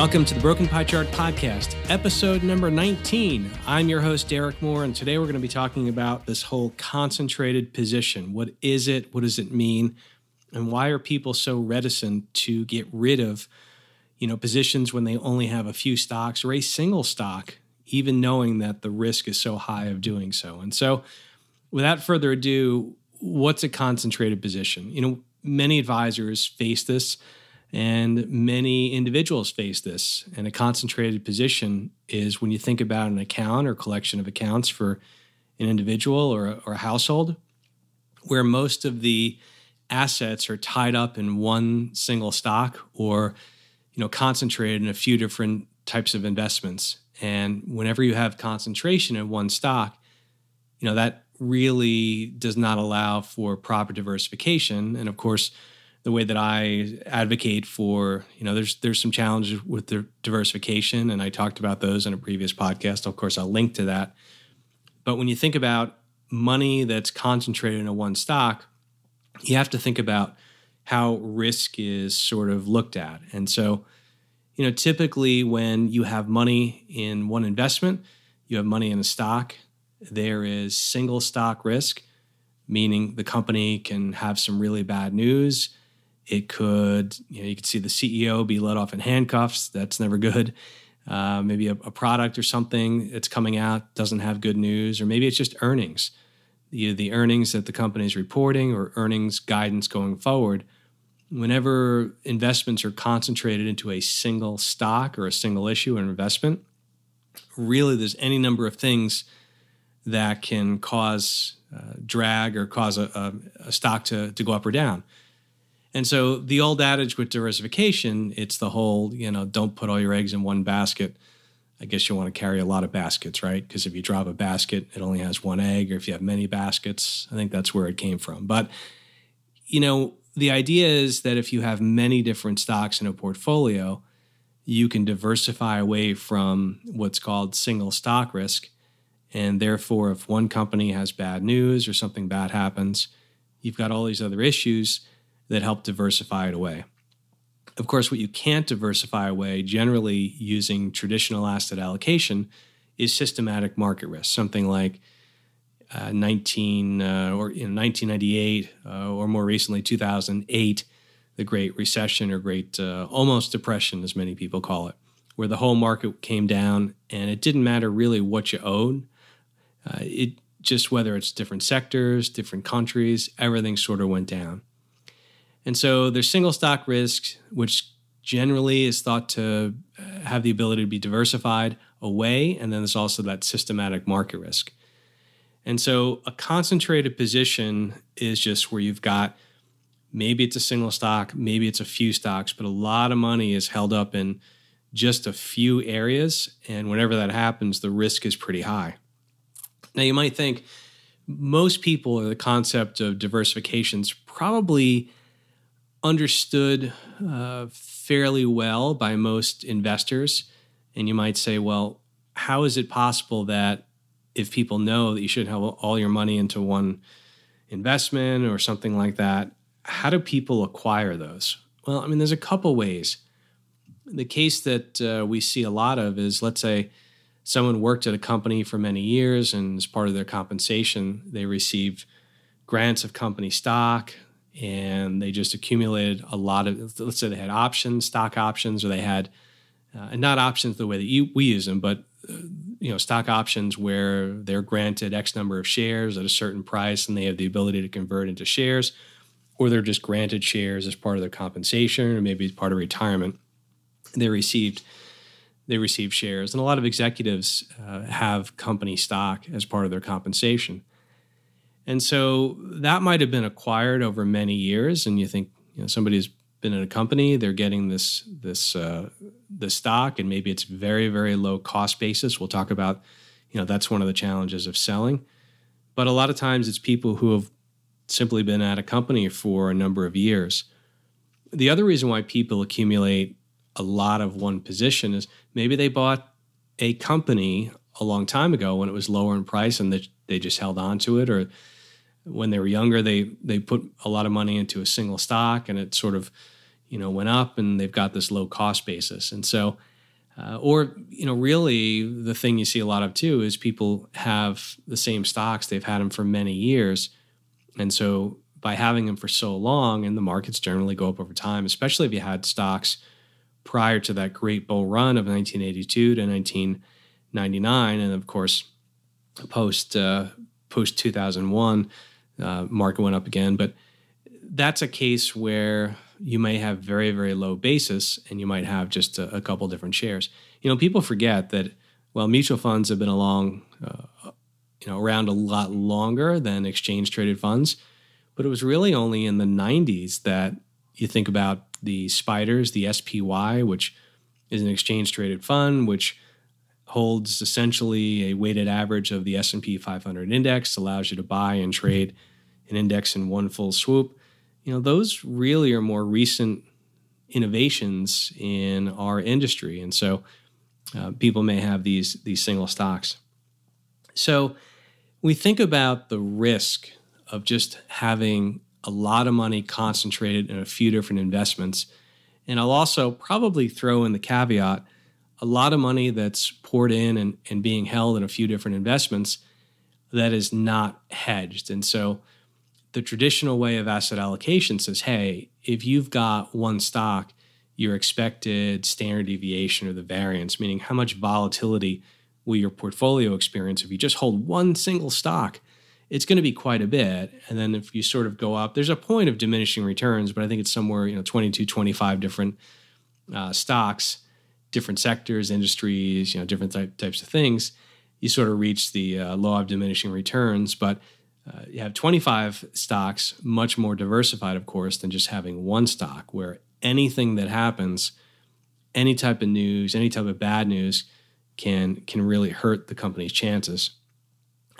Welcome to the Broken Pie Chart Podcast, episode number 19. I'm your host, Derek Moore, and today we're going to be talking about this whole concentrated position. What is it? What does it mean? And why are people so reticent to get rid of, you know, positions when they only have a few stocks or a single stock, even knowing that the risk is so high of doing so? And so, without further ado, what's a concentrated position? You know, many advisors face this and many individuals face this. And a concentrated position is when you think about an account or collection of accounts for an individual or a, or a household, where most of the assets are tied up in one single stock or you know concentrated in a few different types of investments. And whenever you have concentration in one stock, you know that really does not allow for proper diversification. And of course, the way that I advocate for, you know, there's there's some challenges with the diversification, and I talked about those in a previous podcast. Of course, I'll link to that. But when you think about money that's concentrated in a one stock, you have to think about how risk is sort of looked at. And so, you know, typically when you have money in one investment, you have money in a stock, there is single stock risk, meaning the company can have some really bad news it could, you know, you could see the CEO be let off in handcuffs. That's never good. Uh, maybe a, a, product or something that's coming out doesn't have good news, or maybe it's just earnings. The, the earnings that the company is reporting or earnings guidance going forward. Whenever investments are concentrated into a single stock or a single issue or investment, really there's any number of things that can cause uh, drag or cause a, a, a stock to, to go up or down. And so the old adage with diversification, it's the whole, you know, don't put all your eggs in one basket. I guess you want to carry a lot of baskets, right? Because if you drop a basket, it only has one egg, or if you have many baskets, I think that's where it came from. But, you know, the idea is that if you have many different stocks in a portfolio, you can diversify away from what's called single stock risk. And therefore, if one company has bad news or something bad happens, you've got all these other issues that help diversify it away. Of course, what you can't diversify away, generally using traditional asset allocation, is systematic market risk, something like uh, 19 uh, or know, 1998 uh, or more recently 2008, the Great Recession or Great uh, almost Depression, as many people call it, where the whole market came down and it didn't matter really what you owed. Uh, it just whether it's different sectors, different countries, everything sort of went down. And so there's single stock risk, which generally is thought to uh, have the ability to be diversified away. And then there's also that systematic market risk. And so a concentrated position is just where you've got maybe it's a single stock, maybe it's a few stocks, but a lot of money is held up in just a few areas. And whenever that happens, the risk is pretty high. Now, you might think most people, or the concept of diversification is probably understood uh, fairly well by most investors. And you might say, well, how is it possible that if people know that you should have all your money into one investment or something like that, how do people acquire those? Well, I mean, there's a couple ways. The case that uh, we see a lot of is let's say someone worked at a company for many years and as part of their compensation, they received grants of company stock and they just accumulated a lot of let's say they had options stock options or they had uh, and not options the way that you, we use them but uh, you know stock options where they're granted x number of shares at a certain price and they have the ability to convert into shares or they're just granted shares as part of their compensation or maybe as part of retirement. They received they received shares. And a lot of executives uh, have company stock as part of their compensation and so that might have been acquired over many years. And you think, you know, somebody's been in a company, they're getting this this uh, the stock, and maybe it's very very low cost basis. We'll talk about, you know, that's one of the challenges of selling. But a lot of times it's people who have simply been at a company for a number of years. The other reason why people accumulate a lot of one position is maybe they bought a company a long time ago when it was lower in price and they, they just held on to it or when they were younger, they they put a lot of money into a single stock, and it sort of you know went up, and they've got this low cost basis. And so Uh, or, you know, really the thing you see a lot of too is people have the same stocks, they've had them for many years. And so by having them for so long, and the markets generally go up over time, especially if you had stocks prior to that great bull run of 1982 to 1999, and of course, post uh, post 2001, uh, market went up again. But that's a case where you may have very very low basis, and you might have just a, a couple different shares. You know, people forget that well, mutual funds have been along, uh, you know, around a lot longer than exchange traded funds. But it was really only in the 90s that you think about the spiders, the SPY, which is an exchange traded fund, which holds essentially a weighted average of the S&P 500 index, allows you to buy and trade an index in one full swoop. You know, those really are more recent innovations in our industry, and so uh, people may have these these single stocks. So we think about the risk of just having a lot of money concentrated in a few different investments. And I'll also probably throw in the caveat a lot of money that's poured in and, and being held in a few different investments that is not hedged. And so the traditional way of asset allocation says, hey, if you've got one stock, your expected standard deviation or the variance, meaning how much volatility will your portfolio experience if you just hold one single stock it's going to be quite a bit. And then if you sort of go up, there's a point of diminishing returns, but I think it's somewhere, you know, 22, 25 different uh, stocks, different sectors, industries, you know, different type, types of things. You sort of reach the uh, law of diminishing returns, but uh, you have 25 stocks, much more diversified, of course, than just having one stock where anything that happens, any type of news, any type of bad news can can really hurt the company's chances.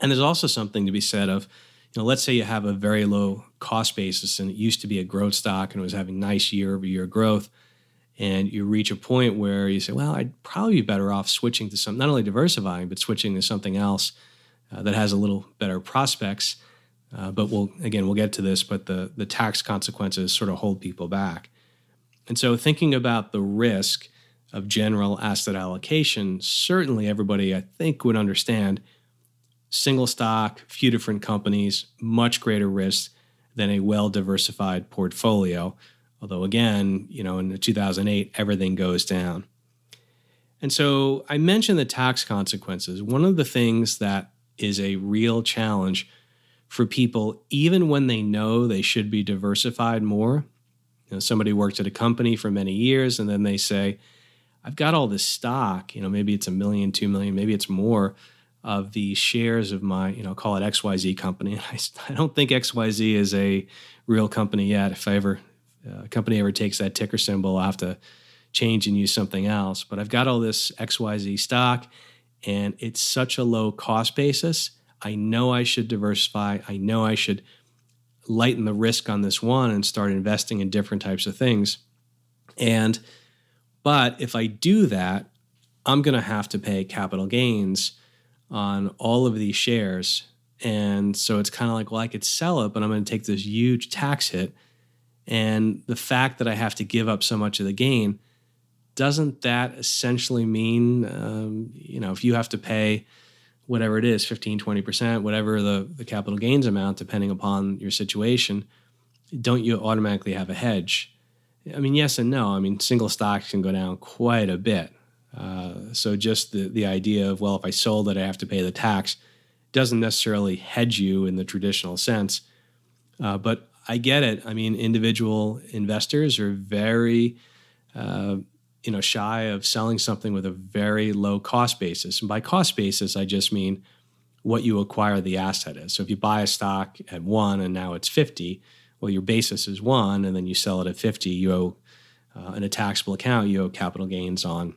And there's also something to be said of, you know, let's say you have a very low cost basis and it used to be a growth stock and it was having nice year over year growth. And you reach a point where you say, well, I'd probably be better off switching to some, not only diversifying, but switching to something else uh, that has a little better prospects. Uh, but we'll, again, we'll get to this, but the, the tax consequences sort of hold people back. And so thinking about the risk of general asset allocation, certainly everybody, I think, would understand single stock, few different companies, much greater risk than a well diversified portfolio. Although, again, you know, in 2008, everything goes down. And so I mentioned the tax consequences. One of the things that is a real challenge for people, even when they know they should be diversified more. You know, somebody worked at a company for many years and then they say, I've got all this stock, you know, maybe it's a million, two million, maybe it's more of the shares of my, you know, call it XYZ company. I, I don't think XYZ is a real company yet. If I ever, Uh, a company ever takes that ticker symbol, I'll have to change and use something else. But I've got all this XYZ stock and it's such a low cost basis. I know I should diversify. I know I should lighten the risk on this one and start investing in different types of things. And, but if I do that, I'm going to have to pay capital gains on all of these shares. And so it's kind of like, well, I could sell it, but I'm going to take this huge tax hit. And the fact that I have to give up so much of the gain, doesn't that essentially mean, um, you know, if you have to pay whatever it is, 15, 20%, whatever the, the capital gains amount, depending upon your situation, don't you automatically have a hedge? I mean, yes and no. I mean, single stocks can go down quite a bit. Uh, so just the, the idea of, well, if I sold it, I have to pay the tax doesn't necessarily hedge you in the traditional sense. Uh, but I get it. I mean, individual investors are very, uh, you know, shy of selling something with a very low cost basis. And by cost basis, I just mean what you acquire the asset is. So if you buy a stock at one and now it's 50, well, your basis is one, and then you sell it at 50, you owe, uh, in a taxable account, you owe capital gains on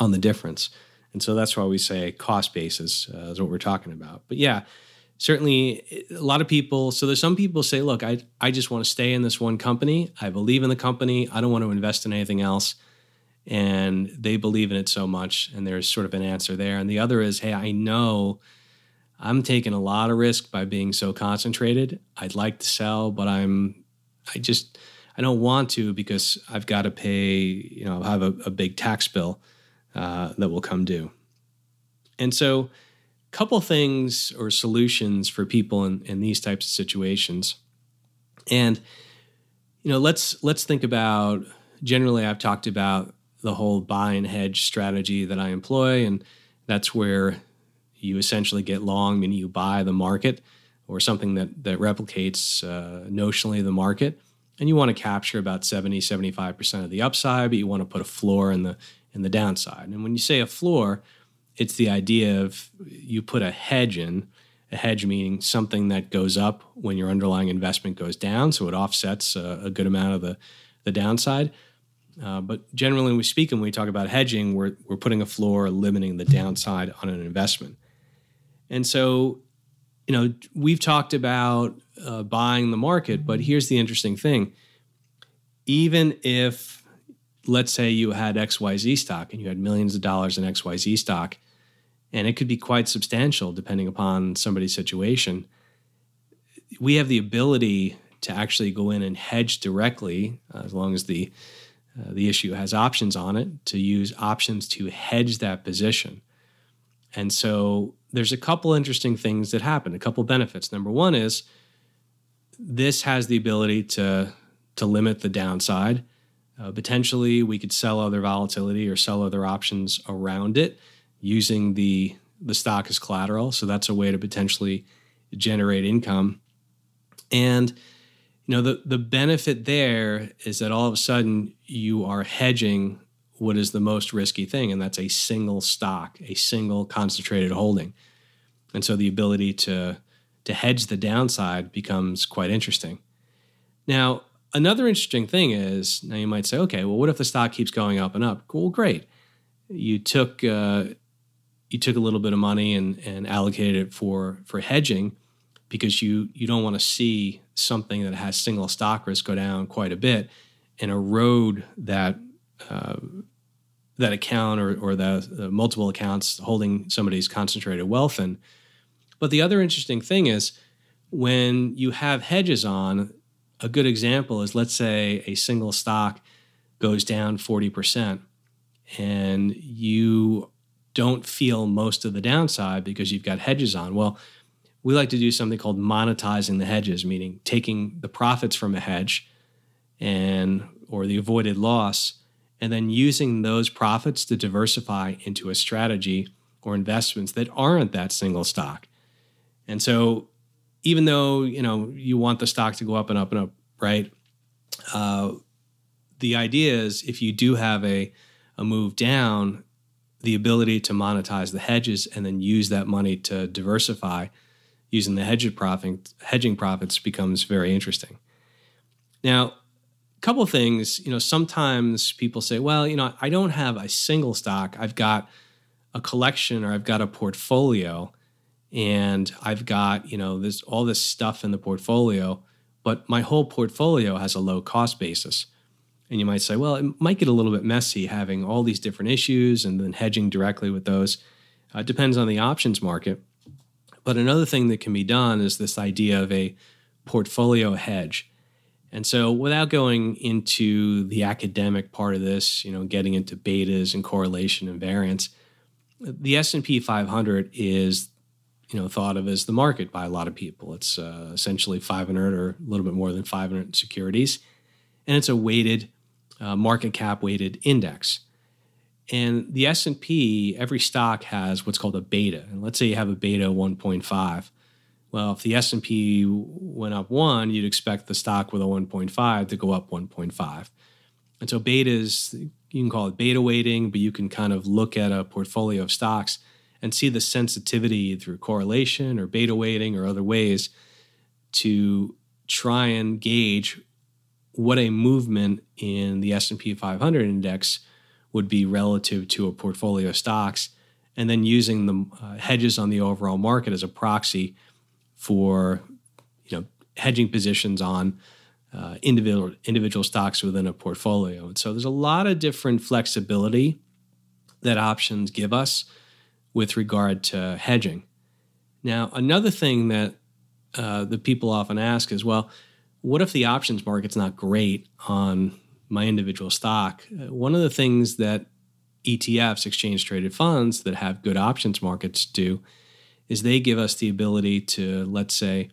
on the difference. And so that's why we say cost basis uh, is what we're talking about. But yeah, certainly a lot of people. So there's some people say, look, I, I just want to stay in this one company. I believe in the company. I don't want to invest in anything else. And they believe in it so much. And there's sort of an answer there. And the other is, hey, I know I'm taking a lot of risk by being so concentrated. I'd like to sell, but I'm, I just, I don't want to because I've got to pay, you know, i have a, a big tax bill uh, that will come due. And so, couple things or solutions for people in, in these types of situations. And you know, let's let's think about generally I've talked about the whole buy and hedge strategy that I employ and that's where you essentially get long, meaning you buy the market or something that that replicates uh, notionally the market and you want to capture about 70 75% of the upside but you want to put a floor in the in the downside and when you say a floor it's the idea of you put a hedge in. A hedge meaning something that goes up when your underlying investment goes down so it offsets a, a good amount of the the downside. Uh, but generally when we speak and we talk about hedging we're, we're putting a floor limiting the downside on an investment. And so you know we've talked about uh, buying the market. But here's the interesting thing. Even if, let's say, you had XYZ stock and you had millions of dollars in XYZ stock, and it could be quite substantial depending upon somebody's situation, we have the ability to actually go in and hedge directly uh, as long as the uh, the issue has options on it to use options to hedge that position. And so there's a couple interesting things that happen, a couple benefits. Number one is this has the ability to to limit the downside. Uh, potentially, we could sell other volatility or sell other options around it using the the stock as collateral. So that's a way to potentially generate income. And you know the the benefit there is that all of a sudden you are hedging what is the most risky thing, and that's a single stock, a single concentrated holding. And so the ability to to hedge the downside becomes quite interesting. Now, another interesting thing is now you might say, okay, well, what if the stock keeps going up and up? Well, great. You took uh, you took a little bit of money and, and allocated it for for hedging because you you don't want to see something that has single stock risk go down quite a bit and erode that uh, that account or, or the, the multiple accounts holding somebody's concentrated wealth in. But the other interesting thing is when you have hedges on, a good example is let's say a single stock goes down 40% and you don't feel most of the downside because you've got hedges on. Well, we like to do something called monetizing the hedges, meaning taking the profits from a hedge and or the avoided loss and then using those profits to diversify into a strategy or investments that aren't that single stock. And so, even though you know you want the stock to go up and up and up, right? Uh, the idea is if you do have a a move down, the ability to monetize the hedges and then use that money to diversify using the profit, hedging profits becomes very interesting. Now, a couple things, you know, sometimes people say, well, you know, I don't have a single stock. I've got a collection or I've got a portfolio and I've got, you know, this all this stuff in the portfolio, but my whole portfolio has a low cost basis. And you might say, well, it might get a little bit messy having all these different issues and then hedging directly with those. Uh, it depends on the options market. But another thing that can be done is this idea of a portfolio hedge. And so without going into the academic part of this, you know, getting into betas and correlation and variance, the S&P 500 is you know thought of as the market by a lot of people. It's uh, essentially 500 or a little bit more than 500 securities, and it's a weighted uh, market cap weighted index. And the S and P, every stock has what's called a beta. And let's say you have a beta 1.5. Well, if the S and P went up one, you'd expect the stock with a 1.5 to go up 1.5. And so betas, you can call it beta weighting, but you can kind of look at a portfolio of stocks and see the sensitivity through correlation or beta weighting or other ways to try and gauge what a movement in the S&P 500 index would be relative to a portfolio of stocks and then using the uh, hedges on the overall market as a proxy for you know hedging positions on uh, individual individual stocks within a portfolio and so there's a lot of different flexibility that options give us with regard to hedging. Now, another thing that uh, the people often ask is, well, what if the options market's not great on my individual stock? One of the things that ETFs, exchange traded funds that have good options markets do is they give us the ability to, let's say,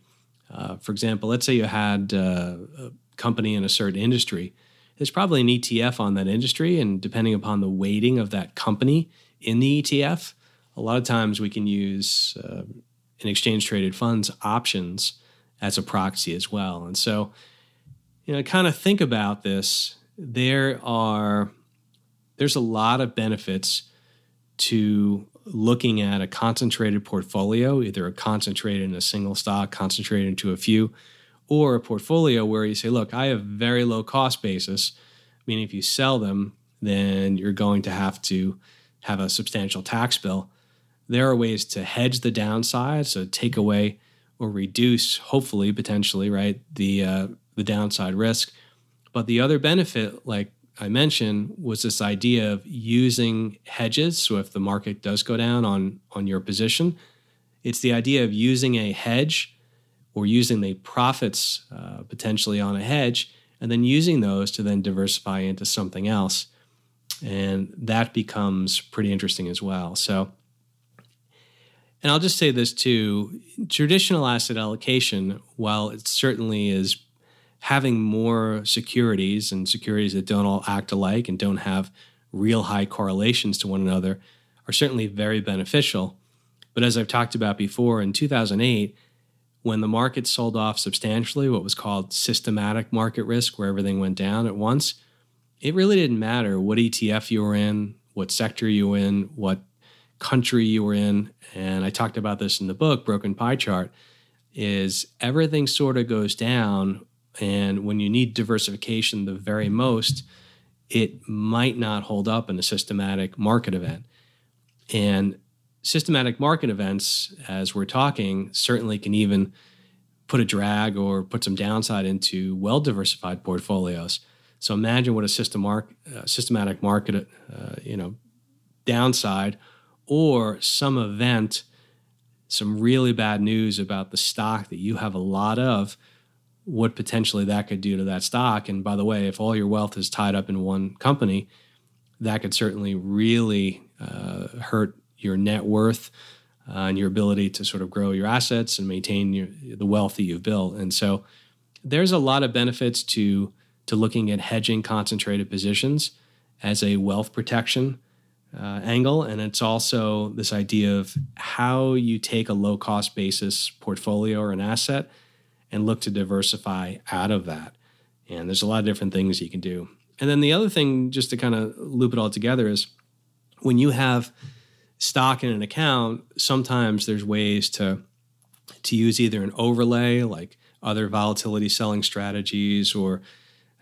uh, for example, let's say you had uh, a company in a certain industry. There's probably an ETF on that industry, and depending upon the weighting of that company in the ETF, a lot of times we can use uh, in exchange traded funds options as a proxy as well. And so, you know, kind of think about this. There are there's a lot of benefits to looking at a concentrated portfolio, either a concentrated in a single stock, concentrated into a few, or a portfolio where you say, look, I have very low cost basis, meaning if you sell them, then you're going to have to have a substantial tax bill. There are ways to hedge the downside, so take away or reduce, hopefully, potentially, right, the uh, the downside risk. But the other benefit, like I mentioned was this idea of using hedges. So if the market does go down on, on your position, it's the idea of using a hedge or using the profits uh, potentially on a hedge and then using those to then diversify into something else. And that becomes pretty interesting as well. So, and I'll just say this too traditional asset allocation, while it certainly is having more securities and securities that don't all act alike and don't have real high correlations to one another are certainly very beneficial. But as I've talked about before, in 2008, when the market sold off substantially, what was called systematic market risk, where everything went down at once, it really didn't matter what ETF you were in, what sector you were in, what country you were in. And I talked about this in the book, Broken Pie Chart, is everything sort of goes down and when you need diversification the very most, it might not hold up in a systematic market event. And systematic market events, as we're talking, certainly can even put a drag or put some downside into well diversified portfolios. So imagine what a system mark, uh, systematic market, uh, you know, downside or some event, some really bad news about the stock that you have a lot of what potentially that could do to that stock. And by the way, if all your wealth is tied up in one company, that could certainly really uh, hurt your net worth uh, and your ability to sort of grow your assets and maintain your, the wealth that you've built. And so there's a lot of benefits to to looking at hedging concentrated positions as a wealth protection uh, angle. And it's also this idea of how you take a low cost basis portfolio or an asset and look to diversify out of that. And there's a lot of different things you can do. And then the other thing, just to kind of loop it all together, is when you have stock in an account, sometimes there's ways to to use either an overlay like other volatility selling strategies or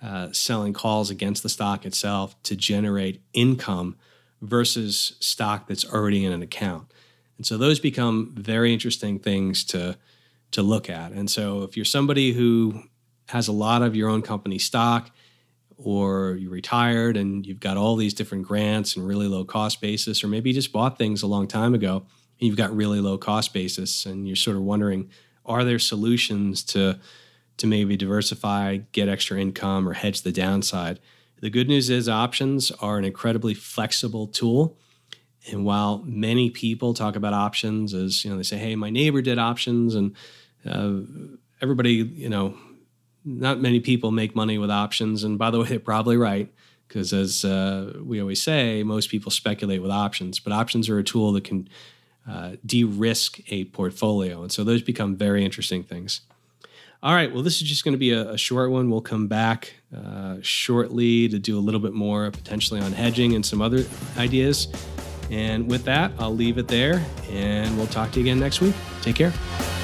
uh, selling calls against the stock itself to generate income versus stock that's already in an account. And so those become very interesting things to to look at. And so if you're somebody who has a lot of your own company stock or you're retired and you've got all these different grants and really low cost basis or maybe you just bought things a long time ago and you've got really low cost basis and you're sort of wondering are there solutions to to maybe diversify, get extra income or hedge the downside. The good news is options are an incredibly flexible tool and while many people talk about options as, you know, they say, hey, my neighbor did options and uh, everybody, you know, not many people make money with options. And by the way, they're probably right because as uh, we always say, most people speculate with options, but options are a tool that can uh, de-risk a portfolio. And so those become very interesting things. All right, well, this is just going to be a, a, short one. We'll come back uh, shortly to do a little bit more potentially on hedging and some other ideas. And with that, I'll leave it there and we'll talk to you again next week. Take care.